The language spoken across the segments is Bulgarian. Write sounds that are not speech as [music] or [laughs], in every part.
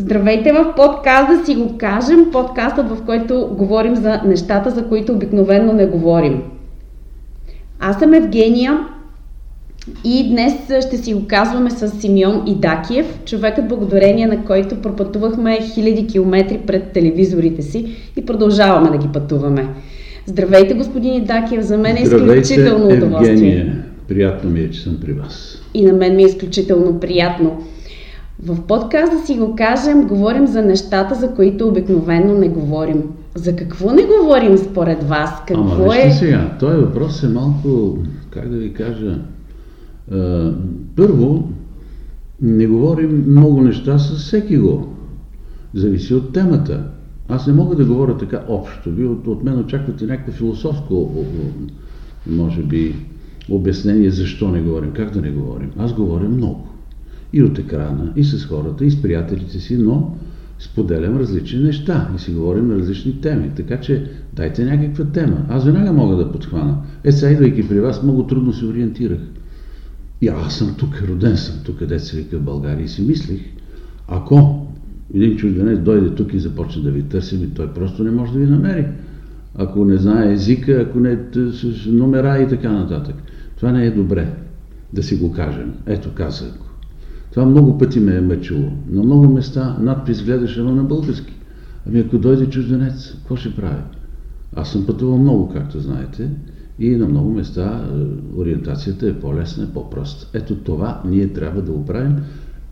Здравейте в подкаст да си го кажем, подкастът в който говорим за нещата, за които обикновенно не говорим. Аз съм Евгения и днес ще си го казваме с Симеон Идакиев, човекът благодарение на който пропътувахме хиляди километри пред телевизорите си и продължаваме да ги пътуваме. Здравейте, господин Идакиев, за мен е изключително Здравейте, удоволствие. Евгения. Приятно ми е, че съм при вас. И на мен ми е изключително приятно. В подкаст да си го кажем, говорим за нещата, за които обикновено не говорим. За какво не говорим според вас? Какво Ама е? сега, този въпрос е малко, как да ви кажа, първо, не говорим много неща с всеки го. Зависи от темата. Аз не мога да говоря така общо. Вие от, от мен очаквате някакво философско, може би, обяснение защо не говорим, как да не говорим. Аз говоря много. И от екрана, и с хората, и с приятелите си, но споделям различни неща и си говорим на различни теми. Така че дайте някаква тема. Аз веднага мога да подхвана. Е, сега идвайки при вас, много трудно се ориентирах. И аз съм тук, роден съм тук, където се вика в България и си мислих, ако един чужденец дойде тук и започне да ви търси, ми той просто не може да ви намери. Ако не знае езика, ако не номера и така нататък. Това не е добре да си го кажем. Ето казах. Това много пъти ме е мъчило. На много места надпис гледаш едно на български. Ами ако дойде чужденец, какво ще прави? Аз съм пътувал много, както знаете, и на много места е, ориентацията е по-лесна, по-проста. Ето това ние трябва да оправим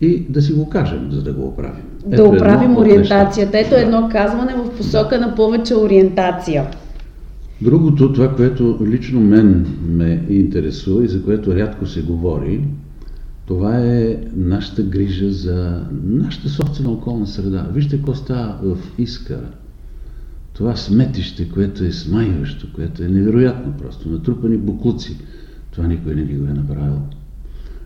и да си го кажем, за да го оправим. Да Ето оправим ориентацията. Ето. Да. едно казване в посока на повече ориентация. Другото, това, което лично мен ме интересува и за което рядко се говори, това е нашата грижа за нашата собствена околна среда. Вижте какво става в Искара. Това сметище, което е смайващо, което е невероятно просто, натрупани буклуци. Това никой не ни го е направил.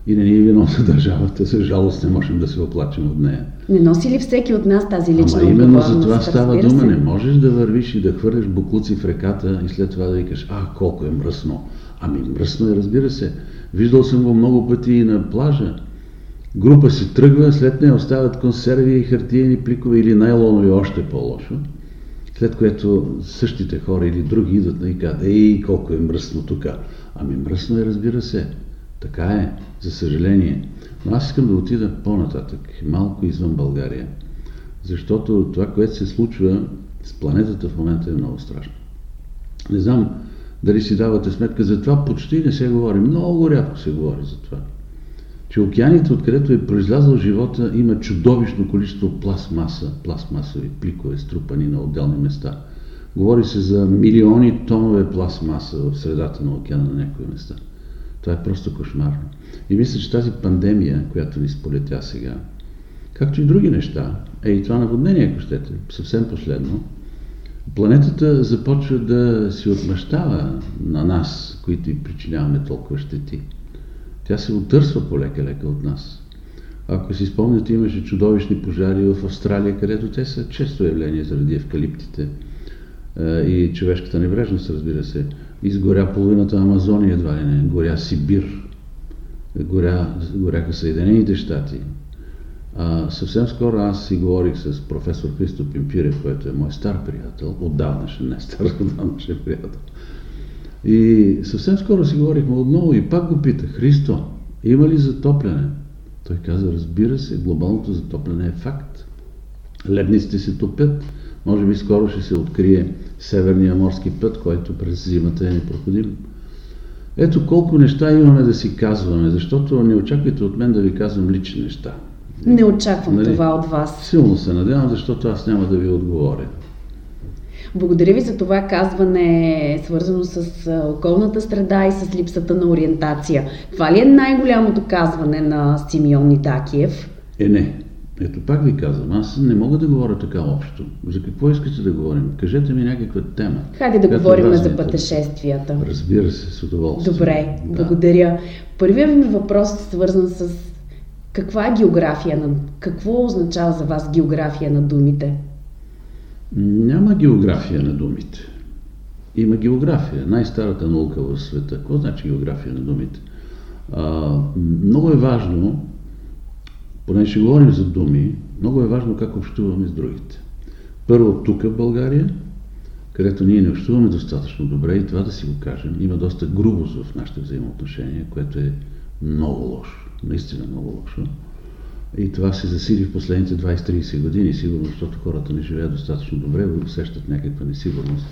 И не ни е виновна държавата, за жалост не можем да се оплачем от нея. Не носи ли всеки от нас тази лична Ама именно за това става дума. Не можеш да вървиш и да хвърляш буклуци в реката и след това да викаш, а, колко е мръсно. Ами мръсно е, разбира се. Виждал съм го много пъти и на плажа. Група си тръгва, след нея остават консерви и хартиени пликове или найлонови, още по-лошо. След което същите хора или други идват и казват, ей, колко е мръсно тук. Ами мръсно е, разбира се. Така е, за съжаление. Но аз искам да отида по-нататък, малко извън България. Защото това, което се случва с планетата в момента е много страшно. Не знам дали си давате сметка, за това почти не се говори. Много рядко се говори за това. Че океаните, откъдето е произлязъл живота, има чудовищно количество пластмаса, пластмасови пликове, струпани на отделни места. Говори се за милиони тонове пластмаса в средата на океана на някои места. Това е просто кошмарно. И мисля, че тази пандемия, която ни сполетя сега, както и други неща, е и това наводнение, ако щете, съвсем последно, планетата започва да си отмъщава на нас, които и причиняваме толкова щети. Тя се отърсва полека-лека от нас. Ако си спомняте, имаше чудовищни пожари в Австралия, където те са често явление заради евкалиптите е, и човешката небрежност, разбира се. Изгоря половината Амазония, едва ли не, горя Сибир, горя, горяха Съединените щати. А, съвсем скоро аз си говорих с професор Христо Пимпирев, който е мой стар приятел, отдавнашен, не стар, [laughs] отдавнашен приятел. И съвсем скоро си говорихме отново и пак го питах, Христо, има ли затопляне? Той каза, разбира се, глобалното затопляне е факт. Ледниците се топят, може би скоро ще се открие Северния морски път, който през зимата е непроходим. Ето колко неща имаме да си казваме, защото не очаквайте от мен да ви казвам лични неща. Не очаквам Нали? това от вас. Силно се надявам, защото аз няма да ви отговоря. Благодаря ви за това казване, свързано с околната среда и с липсата на ориентация. Това ли е най-голямото казване на Симеон Нитакиев? Е, не. Ето пак ви казвам, аз не мога да говоря така общо. За какво искате да говорим? Кажете ми някаква тема. Хайде да която говорим за пътешествията. Разбира се, с удоволствие. Добре, Да. благодаря. Първият ми въпрос е свързан с каква е география на... Какво означава за вас география на думите? Няма география на думите. Има география. Най-старата наука в света. Какво значи география на думите? А, много е важно Поне ще говорим за думи, много е важно как общуваме с другите. Първо тук в България, където ние не общуваме достатъчно добре и това да си го кажем. Има доста грубост в нашите взаимоотношения, което е много лошо. Наистина много лошо. И това се засили в последните 20-30 години, сигурно, защото хората не живеят достатъчно добре, усещат някаква несигурност.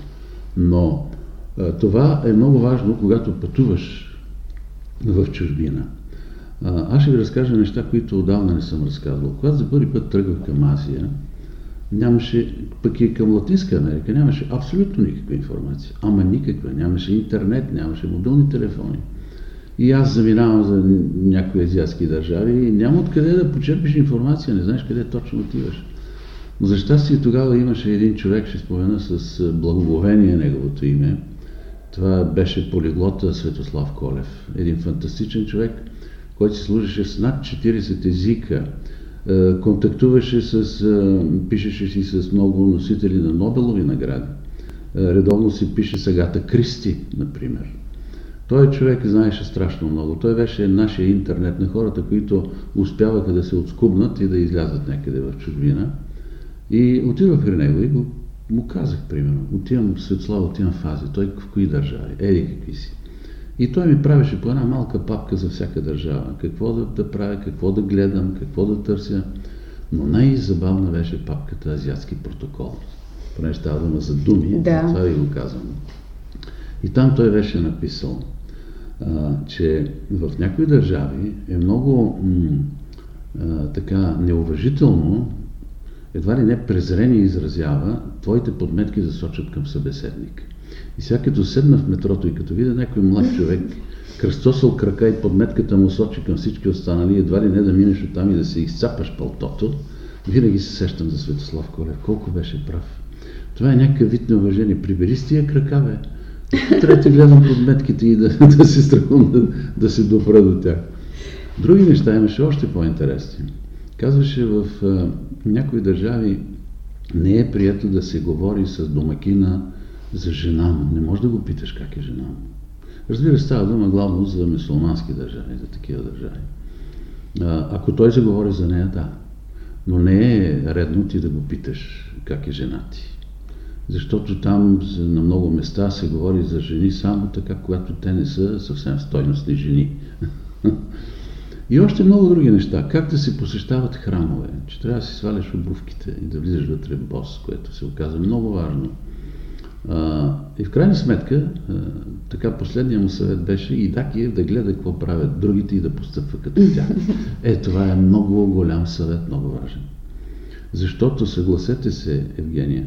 Но това е много важно, когато пътуваш в чужбина. Аз ще ви разкажа неща, които отдавна не съм разказвал. Когато за първи път тръгвах към Азия, нямаше, пък и към Латинска Америка, нямаше абсолютно никаква информация. Ама никаква. Нямаше интернет, нямаше мобилни телефони. И аз заминавам за някои азиатски държави и няма откъде да почерпиш информация, не знаеш къде точно отиваш. Но за щастие тогава имаше един човек, ще спомена с благоговение неговото име. Това беше полиглота Светослав Колев. Един фантастичен човек, който си служеше с над 40 езика, контактуваше с, пишеше си с много носители на Нобелови награди. Редовно си пише сагата Кристи, например. Той човек знаеше страшно много. Той беше нашия интернет на хората, които успяваха да се отскубнат и да излязат някъде в чужбина. И отидох при него и го, му казах, примерно, отивам в Светслава, отивам в Азия. Той в кои държави? Еди какви си. И той ми правеше по една малка папка за всяка държава. Какво да, да правя, какво да гледам, какво да търся. Но най-забавна беше папката Азиатски протокол. Понеже става дума за думи, да. това ви го казвам. И там той беше написал, а, че в някои държави е много м, а, така неуважително, едва ли не презрение изразява, твоите подметки да сочат към събеседник. И сега като седна в метрото и като видя някой млад човек, кръстосал крака и подметката му сочи към всички останали, едва ли не да минеш оттам и да се изцапаш пълтото, винаги се сещам за Светослав Колев. Колко беше прав. Това е някакъв вид неуважение. Прибери с тия крака, бе. Трябва да гледам подметките и да, [laughs] да се страхувам да, да се допра до тях. Други неща имаше още по-интересни. Казваше в а, някои държави не е прието да се говори с домакина за жена му. Не можеш да го питаш как е жена му. Разбира се, става дума главно за мусулмански държави, за такива държави. А, ако той заговори за нея, да. Но не е редно ти да го питаш как е жена ти. Защото там на много места се говори за жени само така, когато те не са съвсем стойностни жени. [laughs] И още много други неща. Как да се посещават храмове, че трябва да си сваляш обувките и да влизаш вътре в бос, което се оказа много важно. А, и в крайна сметка, а, така последният му съвет беше и Дакиев да гледа какво правят другите и да постъпва като тях. [laughs] Е, това е много голям съвет, много важен. Защото, съгласете се, Евгения,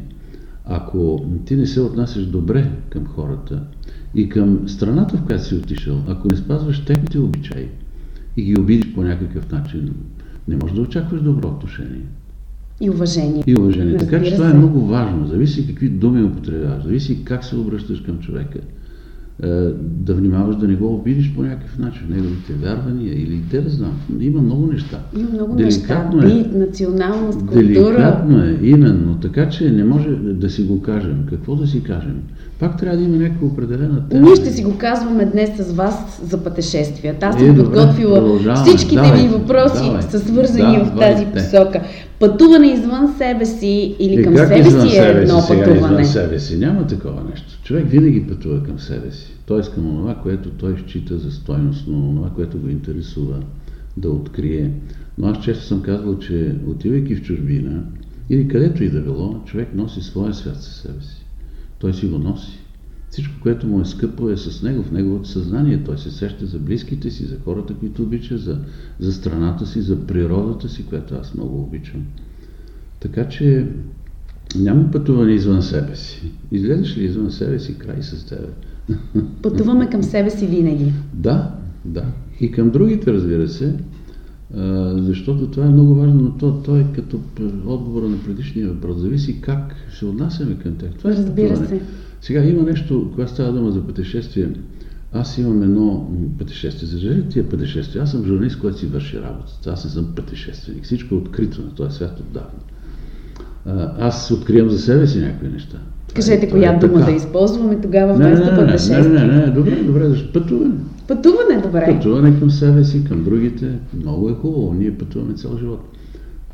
ако ти не се отнасяш добре към хората и към страната, в която си отишъл, ако не спазваш техните обичаи и ги обидиш по някакъв начин, не можеш да очакваш добро отношение. И уважение. И уважение. Разбира така че това е много важно. Зависи какви думи употребяваш, зависи как се обръщаш към човека. Е, да внимаваш да не го обидиш по някакъв начин, неговите вярвания или те да знам. Има много неща. Има много Деликатно неща. Е. Бит, националност, култура. Деликатно е, именно. Така че не може да си го кажем. Какво да си кажем? Пак трябва да има някаква определена тема. Ние ще си го казваме днес с вас за пътешествията. Аз съм е, подготвила всичките давай, ви въпроси давай, са свързани да, в тази посока. Пътуване извън себе си или към себе си е едно си, пътуване. Извън себе си. Няма такова нещо. Човек винаги пътува към себе си. Той към това, което той счита за стойностно, това, което го интересува да открие. Но аз често съм казвал, че отивайки в чужбина или където и да било, човек носи своя свят със себе си той си го носи. Всичко, което му е скъпо, е с него, в неговото съзнание. Той се сеща за близките си, за хората, които обича, за, за страната си, за природата си, която аз много обичам. Така че няма пътуване извън себе си. Излезеш ли извън себе си, край с тебе. Пътуваме към себе си винаги. Да, да. И към другите, разбира се, защото това е много важно, но то, то е като отговора на предишния въпрос. Зависи как се отнасяме към тях. Това е Разбира се. Сега има нещо, когато става дума за пътешествие, аз имам едно пътешествие. За жали тия пътешествия. Аз съм журналист, който си върши работата. Аз не съм пътешественик. Всичко е открито на този свят отдавна. Аз откривам за себе си някакви неща. Кажете, коя е дума така. да използваме тогава вместо пътешествие. Не, не, не, не, добре, добре, защо пътуване. Пътуване, добре. Пътуване към себе си, към другите. Много е хубаво. Ние пътуваме цял живот.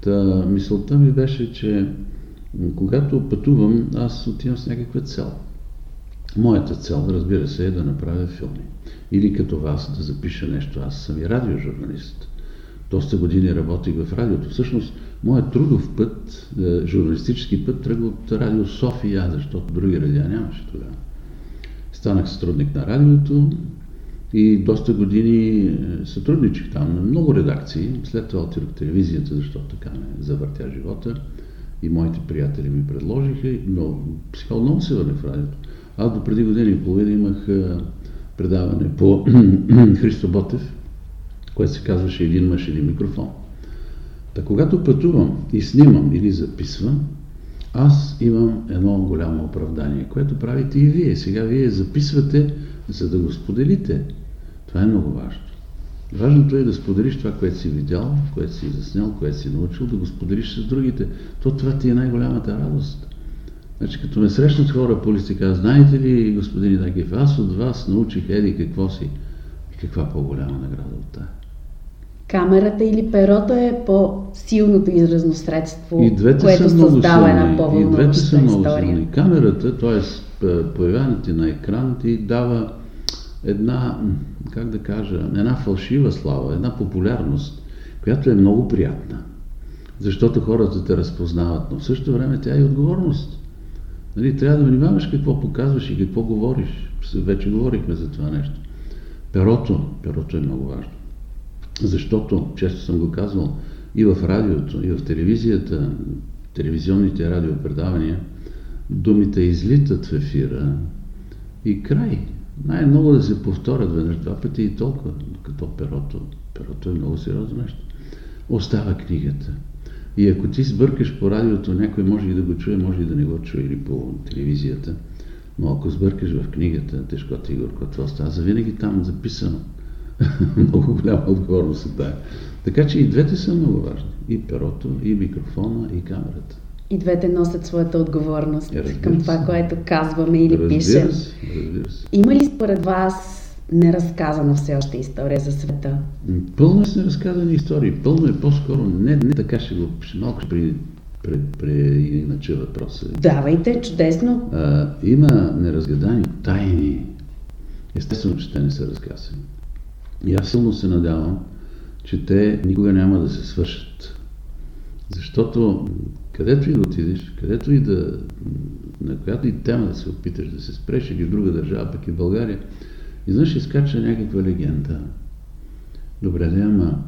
Та, мисълта ми беше, че когато пътувам, аз отивам с някаква цел. Моята цел, разбира се, е да направя филми. Или като вас да запиша нещо. Аз съм и радиожурналист. Доста години работих в радиото. Всъщност, моят трудов път, е, журналистически път, тръгва от радио София, защото други радиа нямаше тогава. Станах сътрудник на радиото и доста години е, сътрудничих там на много редакции. След това отидох телевизията, защото така ме завъртя живота и моите приятели ми предложиха, но сега отново се върнах в радиото. Аз до преди години и половина имах е, предаване по [clears throat] Христо Ботев, което се казваше един мъж, един микрофон. Та когато пътувам и снимам или записвам, аз имам едно голямо оправдание, което правите и вие. Сега вие записвате, за да го споделите. Това е много важно. Важното е да споделиш това, което си видял, което си заснял, което си научил, да го споделиш с другите. То това ти е най-голямата радост. Значи, като ме срещнат хора по листика, знаете ли, господин Дагев, аз от вас научих еди какво си. И каква по-голяма награда от тая? камерата или перото е по-силното изразно средство, и двете което са много създава силни. една по-вълнуваща И двете са много история. силни. Камерата, т.е. появяването на екран ти дава една, как да кажа, една фалшива слава, една популярност, която е много приятна. Защото хората те разпознават, но в същото време тя е и отговорност. Нали, трябва да внимаваш какво показваш и какво говориш. Вече говорихме за това нещо. Перото, перото е много важно. Защото, често съм го казвал, и в радиото, и в телевизията, телевизионните радиопредавания, думите излитат в ефира и край. Най-много да се повторят веднъж два пъти и толкова, като перото. Перото е много сериозно нещо. Остава книгата. И ако ти сбъркаш по радиото, някой може и да го чуе, може и да не го чуе, или по телевизията. Но ако сбъркаш в книгата, тежкото и горкото остава завинаги там записано. [laughs] много голяма отговорност е тая. Така че и двете са много важни. И перото, и микрофона, и камерата. И двете носят своята отговорност Е, разбира към се. това, което казваме или разбира пишем. се, се. Има ли според вас неразказана все още история за света? Пълно е с неразказани истории. Пълно е по-скоро, не, не така ще го ще малко при, при, при, иначе въпроса. Давайте, чудесно. А, има неразгадани тайни. Естествено, че те не са разказани. И аз силно се надявам, че те никога няма да се свършат. Защото където и да отидеш, където и да, на която и тема да се опиташ да се спреш или в друга държава, пък и в България, изведнъж изкача някаква легенда. Добре, да, ама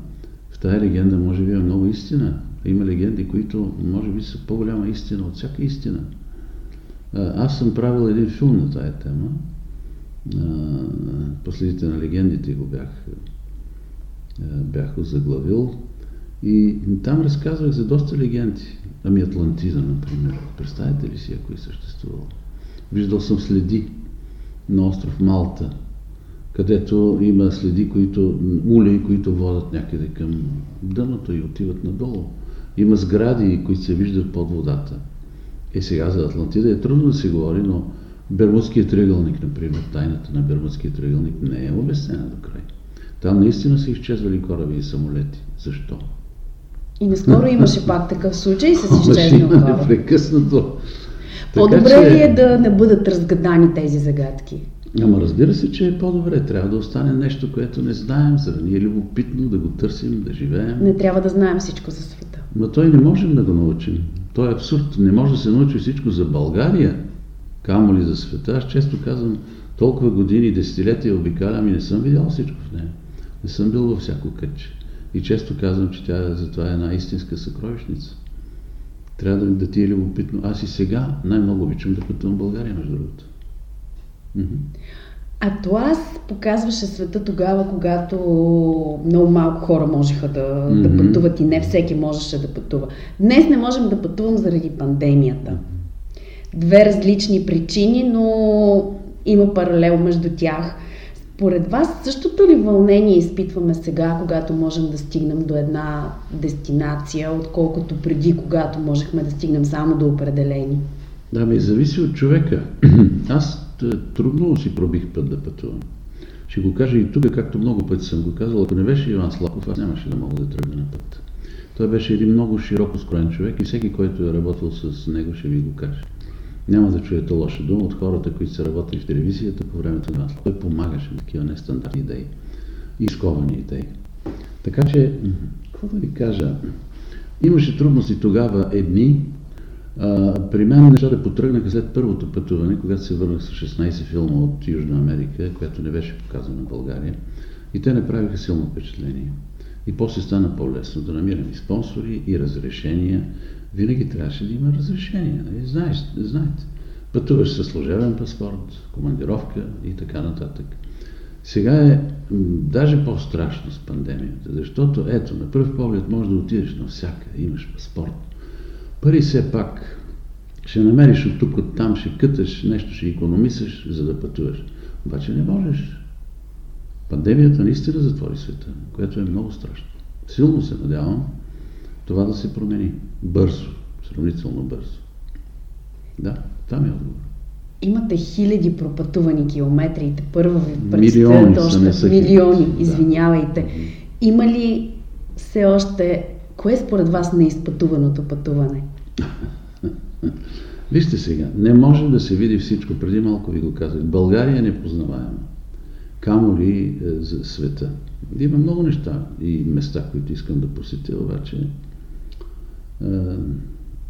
в тази легенда може би е много истина. Има легенди, които може би са по-голяма истина от всяка истина. Аз съм правил един филм на тая тема. Последите на легендите го бях, бях озаглавил. И там разказвах за доста легенди. Ами Атлантида, например. Представете ли си, ако е съществувал? Виждал съм следи на остров Малта, където има следи, които, улеи, които водят някъде към дъното и отиват надолу. Има сгради, които се виждат под водата. Е сега за Атлантида е трудно да се говори, но Бермудският триъгълник, например, тайната на Бермудския триъгълник не е обяснена до край. Там наистина са изчезвали кораби и самолети. Защо? И наскоро имаше [laughs] пак такъв случай с изчезнал кораб. непрекъснато. По-добре Така че- ли е да не бъдат разгадани тези загадки? Ама разбира се, че е по-добре. Трябва да остане нещо, което не знаем, за да ни е любопитно да го търсим, да живеем. Не трябва да знаем всичко за света. Но той не можем да го научим. Той е абсурд. Не може да се научи всичко за България, камо ли за света. Аз често казвам, толкова години, десетилетия обикалям и не съм видял всичко в нея. Не съм бил във всяко кътче. И често казвам, че тя затова е една истинска съкровищница. Трябва да, да ти е любопитно. Аз и сега най-много обичам да пътувам България, между другото. Мгм. Атлас показваше света тогава, когато много малко хора можеха да, да Мгм. пътуват и не всеки можеше да пътува. Днес не можем да пътувам заради пандемията. Две различни причини, но има паралел между тях. Според вас същото ли вълнение изпитваме сега, когато можем да стигнем до една дестинация, отколкото преди, когато можехме да стигнем само до определени? Да, ми зависи от човека. [clears throat] Аз т- трудно си пробих път да пътувам. Ще го кажа и тук, както много пъти съм го казал, ако не беше Иван Слаков, аз нямаше да мога да тръгна на път. Той беше един много широко скроен човек и всеки, който е работил с него, ще ви го каже. Няма да чуете лоша дума от хората, които са работили в телевизията по времето на Слаков. Той помагаше на такива нестандартни идеи и изковани идеи. Така че, какво да ви кажа, имаше трудности тогава едни, а, при мен нещата потръгнаха след първото пътуване, когато се върнах с 16 филма от Южна Америка, която не беше показана в България. И те направиха силно впечатление. И после стана по-лесно да намирам и спонсори, и разрешения. Винаги трябваше да има разрешение. Нали? Знаеш, знаете. Пътуваш със служебен паспорт, командировка и така нататък. Сега е даже по-страшно с пандемията, защото ето, на пръв поглед може да отидеш навсякъде, имаш паспорт. Пари все пак ще намериш от тук, от там, ще къташ, нещо ще економисаш, за да пътуваш. Обаче не можеш. Пандемията наистина затвори света, което е много страшно. Силно се надявам това да се промени. Бързо, сравнително бързо. Да, там е отговор. Имате хиляди пропътувани километри първо ви предстоят още милиони, извинявайте. Да. Има ли все още, кое е според вас неизпътуваното пътуване? [laughs] Вижте сега, не може да се види всичко. Преди малко ви го казах. България е непознаваема. Камо ли е, за света. Има много неща и места, които искам да посетя, обаче е,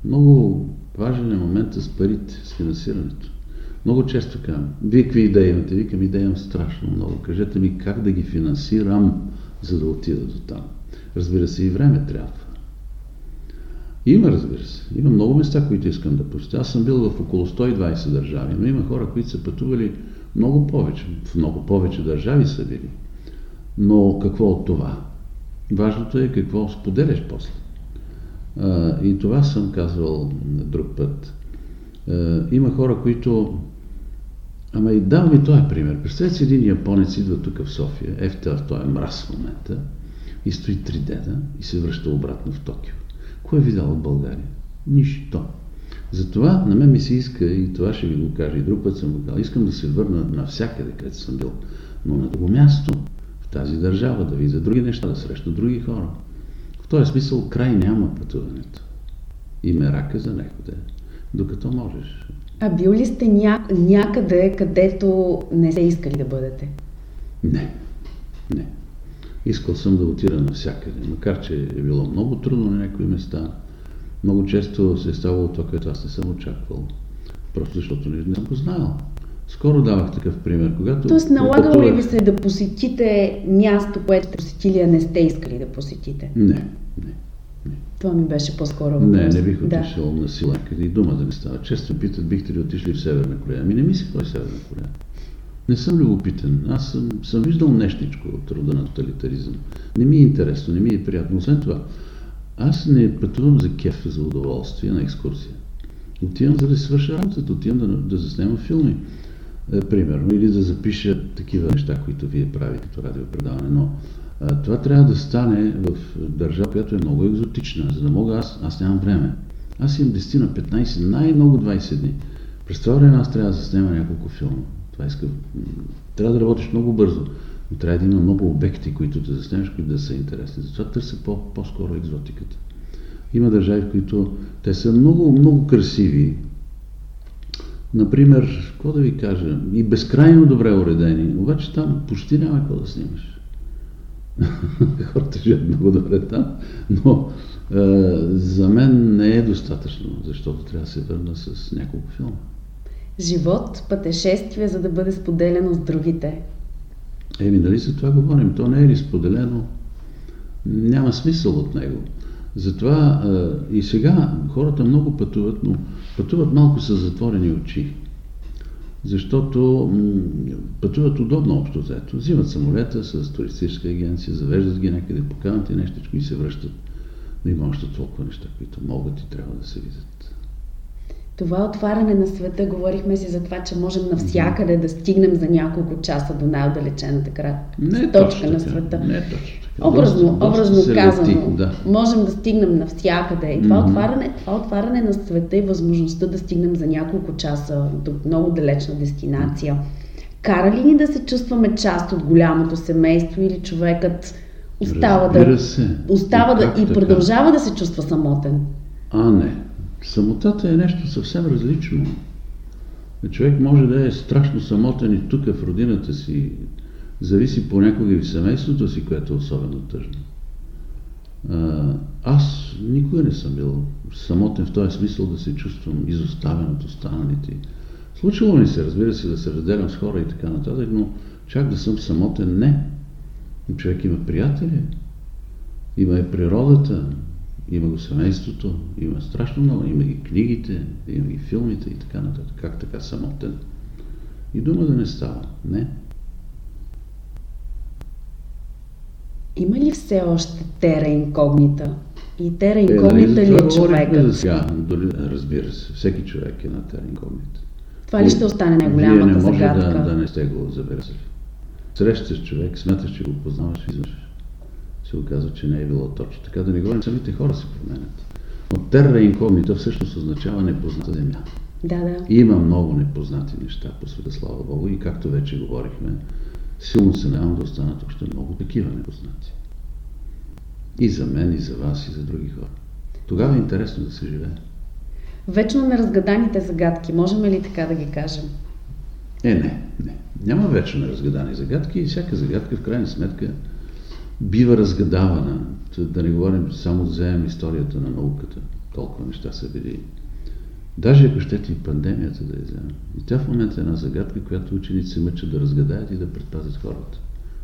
много важен е момента с парите, с финансирането. Много често казвам, вие какви идеи имате? Викам, идеи имам страшно много. Кажете ми как да ги финансирам, за да отида до там. Разбира се, и време трябва. Има, разбира се. Има много места, които искам да посетя. Аз съм бил в около 120 държави, но има хора, които са пътували много повече. В много повече държави са били. Но какво от това? Важното е какво споделяш после. А, и това съм казвал на друг път. А, има хора, които... Ама и дам ви този пример. Представете си един японец идва тук в София, ефтер, той е мраз в момента, и стои три дена и се връща обратно в Токио. Кой е видял от България? Нищо. Затова на мен ми се иска, и това ще ви го кажа, и друг път съм го казал, искам да се върна навсякъде, където съм бил, но на друго място, в тази държава, да видя други неща, да среща други хора. Този смисъл край няма пътуването. И мерака за некъде, докато можеш. А бил ли сте ня... някъде, където не сте искали да бъдете? Не, не. Искал съм да отида навсякъде, макар че е било много трудно на някои места. Много често се е ставало това, което аз не съм очаквал. Просто защото не, не съм го знал. Скоро давах такъв пример. Когато Тоест, налагало ли ви се да посетите място, което посетили, а не сте искали да посетите? Не, не. не. Това ми беше по-скоро въпрос. Не, не бих отишъл да. на сила, къде и дума да не става. Често питат, бихте ли отишли в Северна Корея? Ами не мисля кой е Северна Корея. Не съм любопитен. Аз съм, съм виждал нещичко от рода на тоталитаризъм. Не ми е интересно, не ми е приятно. Освен това, аз не пътувам за кеф, за удоволствие на екскурсия. Отивам за да свърша работата, отивам да, да заснема филми, примерно, или да запиша такива неща, които вие правите като радиопредаване. Но а, това трябва да стане в държава, която е много екзотична, за да мога аз, аз нямам време. Аз имам 10 на 15, най-много 20 дни. През това време аз трябва да заснема няколко филма. Това иска. Трябва да работиш много бързо, но трябва да има много обекти, които да заснемеш, които да са интересни. Затова търся по, по-скоро екзотиката. Има държави, в които те са много, много красиви. Например, какво да ви кажа, и безкрайно добре уредени, обаче там почти няма какво да снимаш. [laughs] Хората живеят много добре там, но е, за мен не е достатъчно, защото трябва да се върна с няколко филма живот, пътешествие, за да бъде споделено с другите. Еми, нали за това говорим? То не е ли споделено? Няма смисъл от него. Затова и сега хората много пътуват, но пътуват малко с затворени очи. Защото пътуват удобно общо взето. Взимат самолета с туристическа агенция, завеждат ги някъде, поканат и нещо и се връщат. Но има още толкова неща, които могат и трябва да се видят това отваряне на света, говорихме си за това, че можем навсякъде да стигнем за няколко часа до най-отдалечената крат, не точка на света. Не е точно. Образно, образно казано, да. можем да стигнем навсякъде. И това, mm-hmm. отваряне, това отваряне на света и възможността да стигнем за няколко часа до много далечна дестинация. Кара ли ни да се чувстваме част от голямото семейство или човекът остава Разбира да, се. остава И да и така? продължава да се чувства самотен? А, не. Самотата е нещо съвсем различно. Човек може да е страшно самотен и тук в родината си. Зависи понякога и в семейството си, което е особено тъжно. Аз никога не съм бил самотен в този смисъл да се чувствам изоставен от останалите. Случило ми се, разбира се, да се разделям с хора и така нататък, но чак да съм самотен, не. Човек има приятели, има и природата, има го семейството, има страшно много, има ги книгите, има ги филмите и така нататък. Как така самотен? И дума да не става. Не. Има ли все още тера инкогнита? И тера Е, нали, инкогнита ли е човекът? За сега, дори, разбира се, всеки човек е на терен инкогнита. Това ли ще остане най-голямата не може загадка? да, да не сте го забелязали. Срещаш човек, смяташ, че го познаваш, изведнъж се оказва, че не е било точно. Така да не говорим, самите хора се променят. Но терра инкогнита всъщност означава непозната земя. Да, да. Има много непознати неща по света, слава Богу, и както вече говорихме, силно се надявам да останат още много такива непознати. И за мен, и за вас, и за други хора. Тогава е интересно да се живее. Вечно неразгаданите загадки, можем ли така да ги кажем? Е, не, не. Няма вечно неразгадани загадки и всяка загадка в крайна сметка бива разгадавана. Да не говорим само да вземем историята на науката. Толкова неща са били. Даже ако щете и пандемията да я вземем. И тя в момента е една загадка, която ученици се мъчат да разгадаят и да предпазят хората.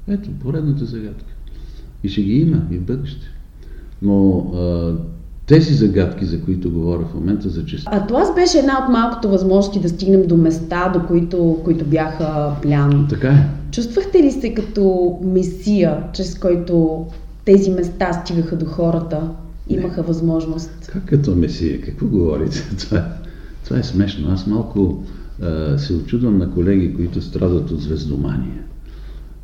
Ето, поредната загадка. И ще ги има и в бъдеще. Но а, тези загадки, за които говоря в момента, за чест... Атлас беше една от малкото възможности да стигнем до места, до които, които бяха плян. Така е. Чувствахте ли се като месия, чрез който тези места стигаха до хората, имаха възможност? Как като месия? Какво говорите? [laughs] Това, е- това е смешно. Аз малко а, се очудвам на колеги, които страдат от звездомания.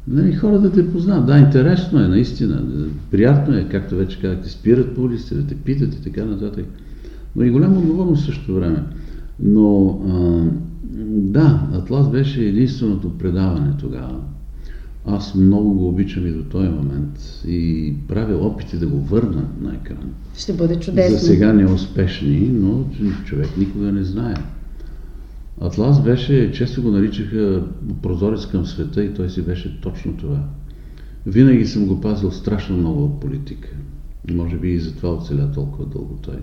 Нали, хората те познават. Да, интересно е, наистина. Приятно е, както вече казахте, спират по улиците, да те питат и така нататък. Но и голяма отговорност в същото време. Но а, да, Атлас беше единственото предаване тогава. Аз много го обичам и до този момент и правя опити да го върна на екран. Ще бъде чудесно. За сега неуспешни, но човек никога не знае. Атлас беше, често го наричаха прозорец към света и той си беше точно това. Винаги съм го пазил страшно много от политика. Може би и затова оцеля толкова дълго той.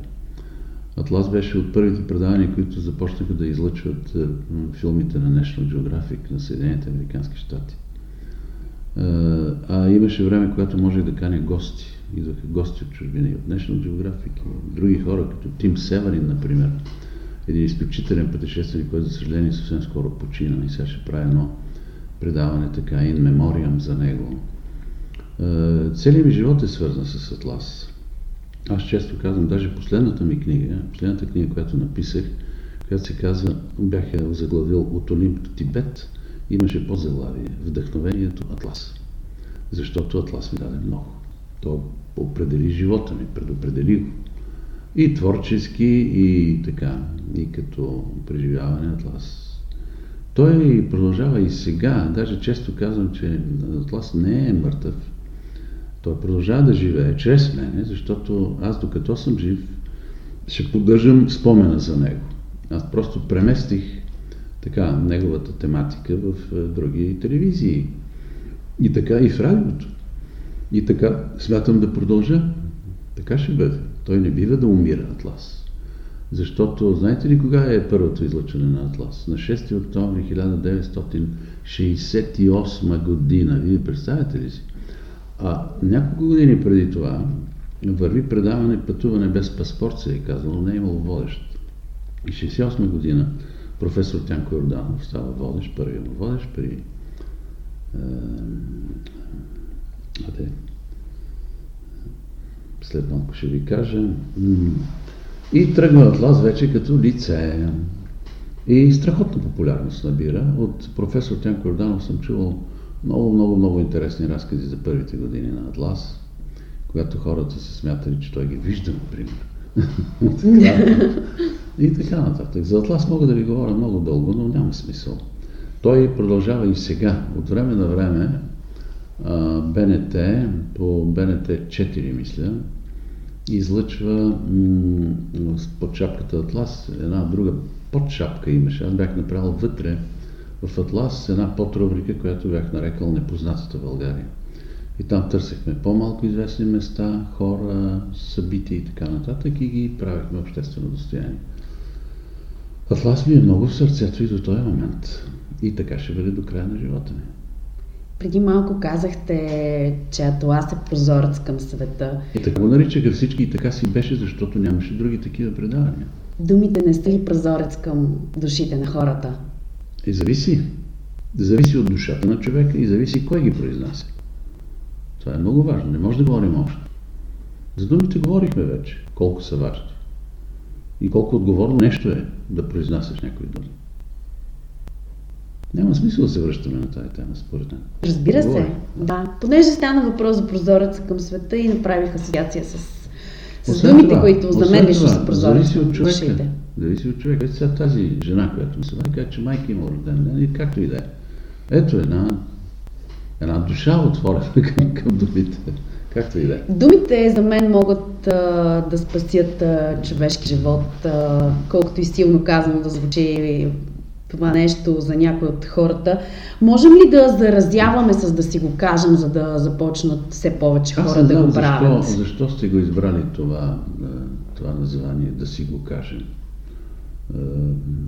Атлас беше от първите предавания, които започнаха да излъчват е, филмите на National Geographic на Съединените Американски щати. А имаше време, когато можех да каня гости. Идваха гости от чужбина и от National Geographic, и други хора, като Тим Северин, например. Един изключителен пътешественик, който, за съжаление, съвсем скоро почина и сега ще прави едно предаване така, in memoriam за него. Целият ми живот е свързан с Атлас. Аз често казвам, даже последната ми книга, последната книга, която написах, която се казва, бях я заглавил от Олимп до Тибет, имаше по-заглавие Вдъхновението Атлас. Защото Атлас ми даде много. То определи живота ми, предопредели го. И творчески, и така, и като преживяване Атлас. Той продължава и сега. Даже често казвам, че Атлас не е мъртъв. Той продължава да живее чрез мене, защото аз докато съм жив, ще поддържам спомена за него. Аз просто преместих така неговата тематика в е, други телевизии. И така и в радиото. И така смятам да продължа. Така ще бъде. Той не бива да умира Атлас. Защото, знаете ли кога е първото излъчване на Атлас? На 6 октомври 1968 година. Вие представяте ли си? А няколко години преди това върви предаване Пътуване без паспорт, се е казало, не е имало водещ. И 68 година професор Тянко Йорданов става водещ, първият му водещ при е, аде, след малко ще ви кажа. И тръгва Атлас вече като лице. И страхотна популярност набира. От професор Тянко Йорданов съм чувал много, много, много интересни разкази за първите години на Атлас, когато хората се смятали, че той ги вижда, например. И така нататък. За Атлас мога да ви говоря много дълго, но няма смисъл. Той продължава и сега. От време на време БНТ, по БНТ 4, мисля, излъчва м- под шапката Атлас една друга подшапка имаше. Аз бях направил вътре в Атлас една подрубрика, която бях нарекал Непознатата България. И там търсехме по-малко известни места, хора, събития и така нататък и ги правихме обществено достояние. Атлас ми е много в сърцето и до този момент. И така ще бъде до края на живота ми. Преди малко казахте, че Атлас е прозорец към света. И така го наричаха всички и така си беше, защото нямаше други такива предавания. Думите не са ли прозорец към душите на хората? И зависи. Зависи от душата на човека и зависи кой ги произнася. Това е много важно. Не може да говорим още. За думите говорихме вече. Колко са важни. И колко отговорно нещо е да произнасяш някои думи. Няма смисъл да се връщаме на тази тема, според мен. Разбира се, да. Понеже стана въпрос за прозореца към света и направих асоциация с, с Освен думите, това- които за мен лично са прозорец Зависи от човека. душите. Зависи от човека. Ето сега тази жена, която ми се води, каза, че майка има роден ден, и както и да е. Ето една, една душа отворена [laughs] към, към думите. Както и да е. Думите за мен могат а, да спасят а, човешки живот, а, колкото и силно казано да звучи това нещо за някои от хората. Можем ли да заразяваме с да си го кажем, за да започнат все повече Аз хора не да го защо, правят? защо сте го избрали това, това название, да си го кажем.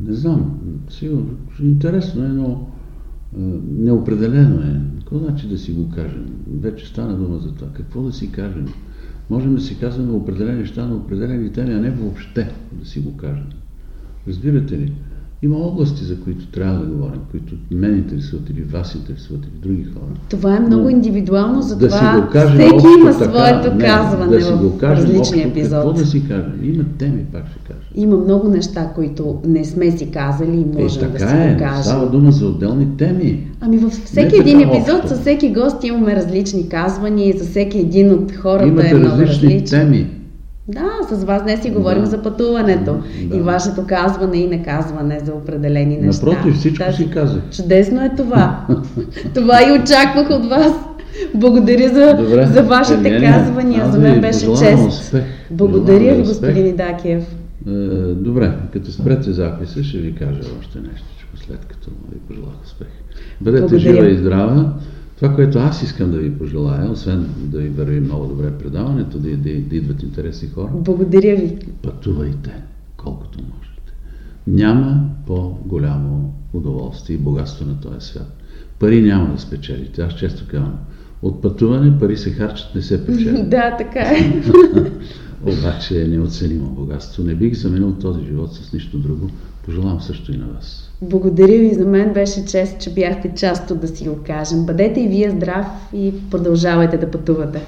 Не знам, сигурно, интересно е, но неопределено е. Какво значи да си го кажем? Вече стана дума за това. Какво да си кажем? Можем да си казваме определени неща на определени теми, а не въобще да си го кажем. Разбирате ли? Има области, за които трябва да говорим, които мен интересуват или вас интересуват или други хора. Това е много Но индивидуално, да затова го кажем всеки има така, своето не, казване да си го в кажем различния общо, епизод. Какво да си кажем? Има теми, пак ще кажа. Има много неща, които не сме си казали и Е, можем да така си е, го кажем. става дума за отделни теми. Ами във всеки Не един епизод общо. с всеки гост имаме различни казвания и за всеки един от хората Имате е много различни различен. теми. Да, с вас днес си говорим Да. за пътуването Да. и вашето казване и наказване за определени неща. Напротив, всичко Тази- си казах. Чудесно е това. [laughs] това и очаквах от вас. Благодаря за, Добре. за вашите Е, не. казвания. Аз За мен беше чест. успех. Благодаря ви, господин Идакиев. Е, добре, като спрете записа, ще ви кажа още нещо, след като ви пожелах успех. Бъдете Благодаря. жива и здрава. Това, което аз искам да ви пожелая, освен да ви върви много добре предаването, да, да, да идват интересни хора, Благодаря ви. пътувайте колкото можете. Няма по-голямо удоволствие и богатство на този свят. Пари няма да спечелите. Аз често казвам, от пътуване пари се харчат, не се печелят. [laughs] Да, така е. [laughs] Обаче е неоценимо богатство. Не бих заменил този живот с нищо друго. Пожелавам също и на вас. Благодаря ви, за мен беше чест, че бяхте част от да си го кажем. Бъдете и вие здрав и продължавайте да пътувате.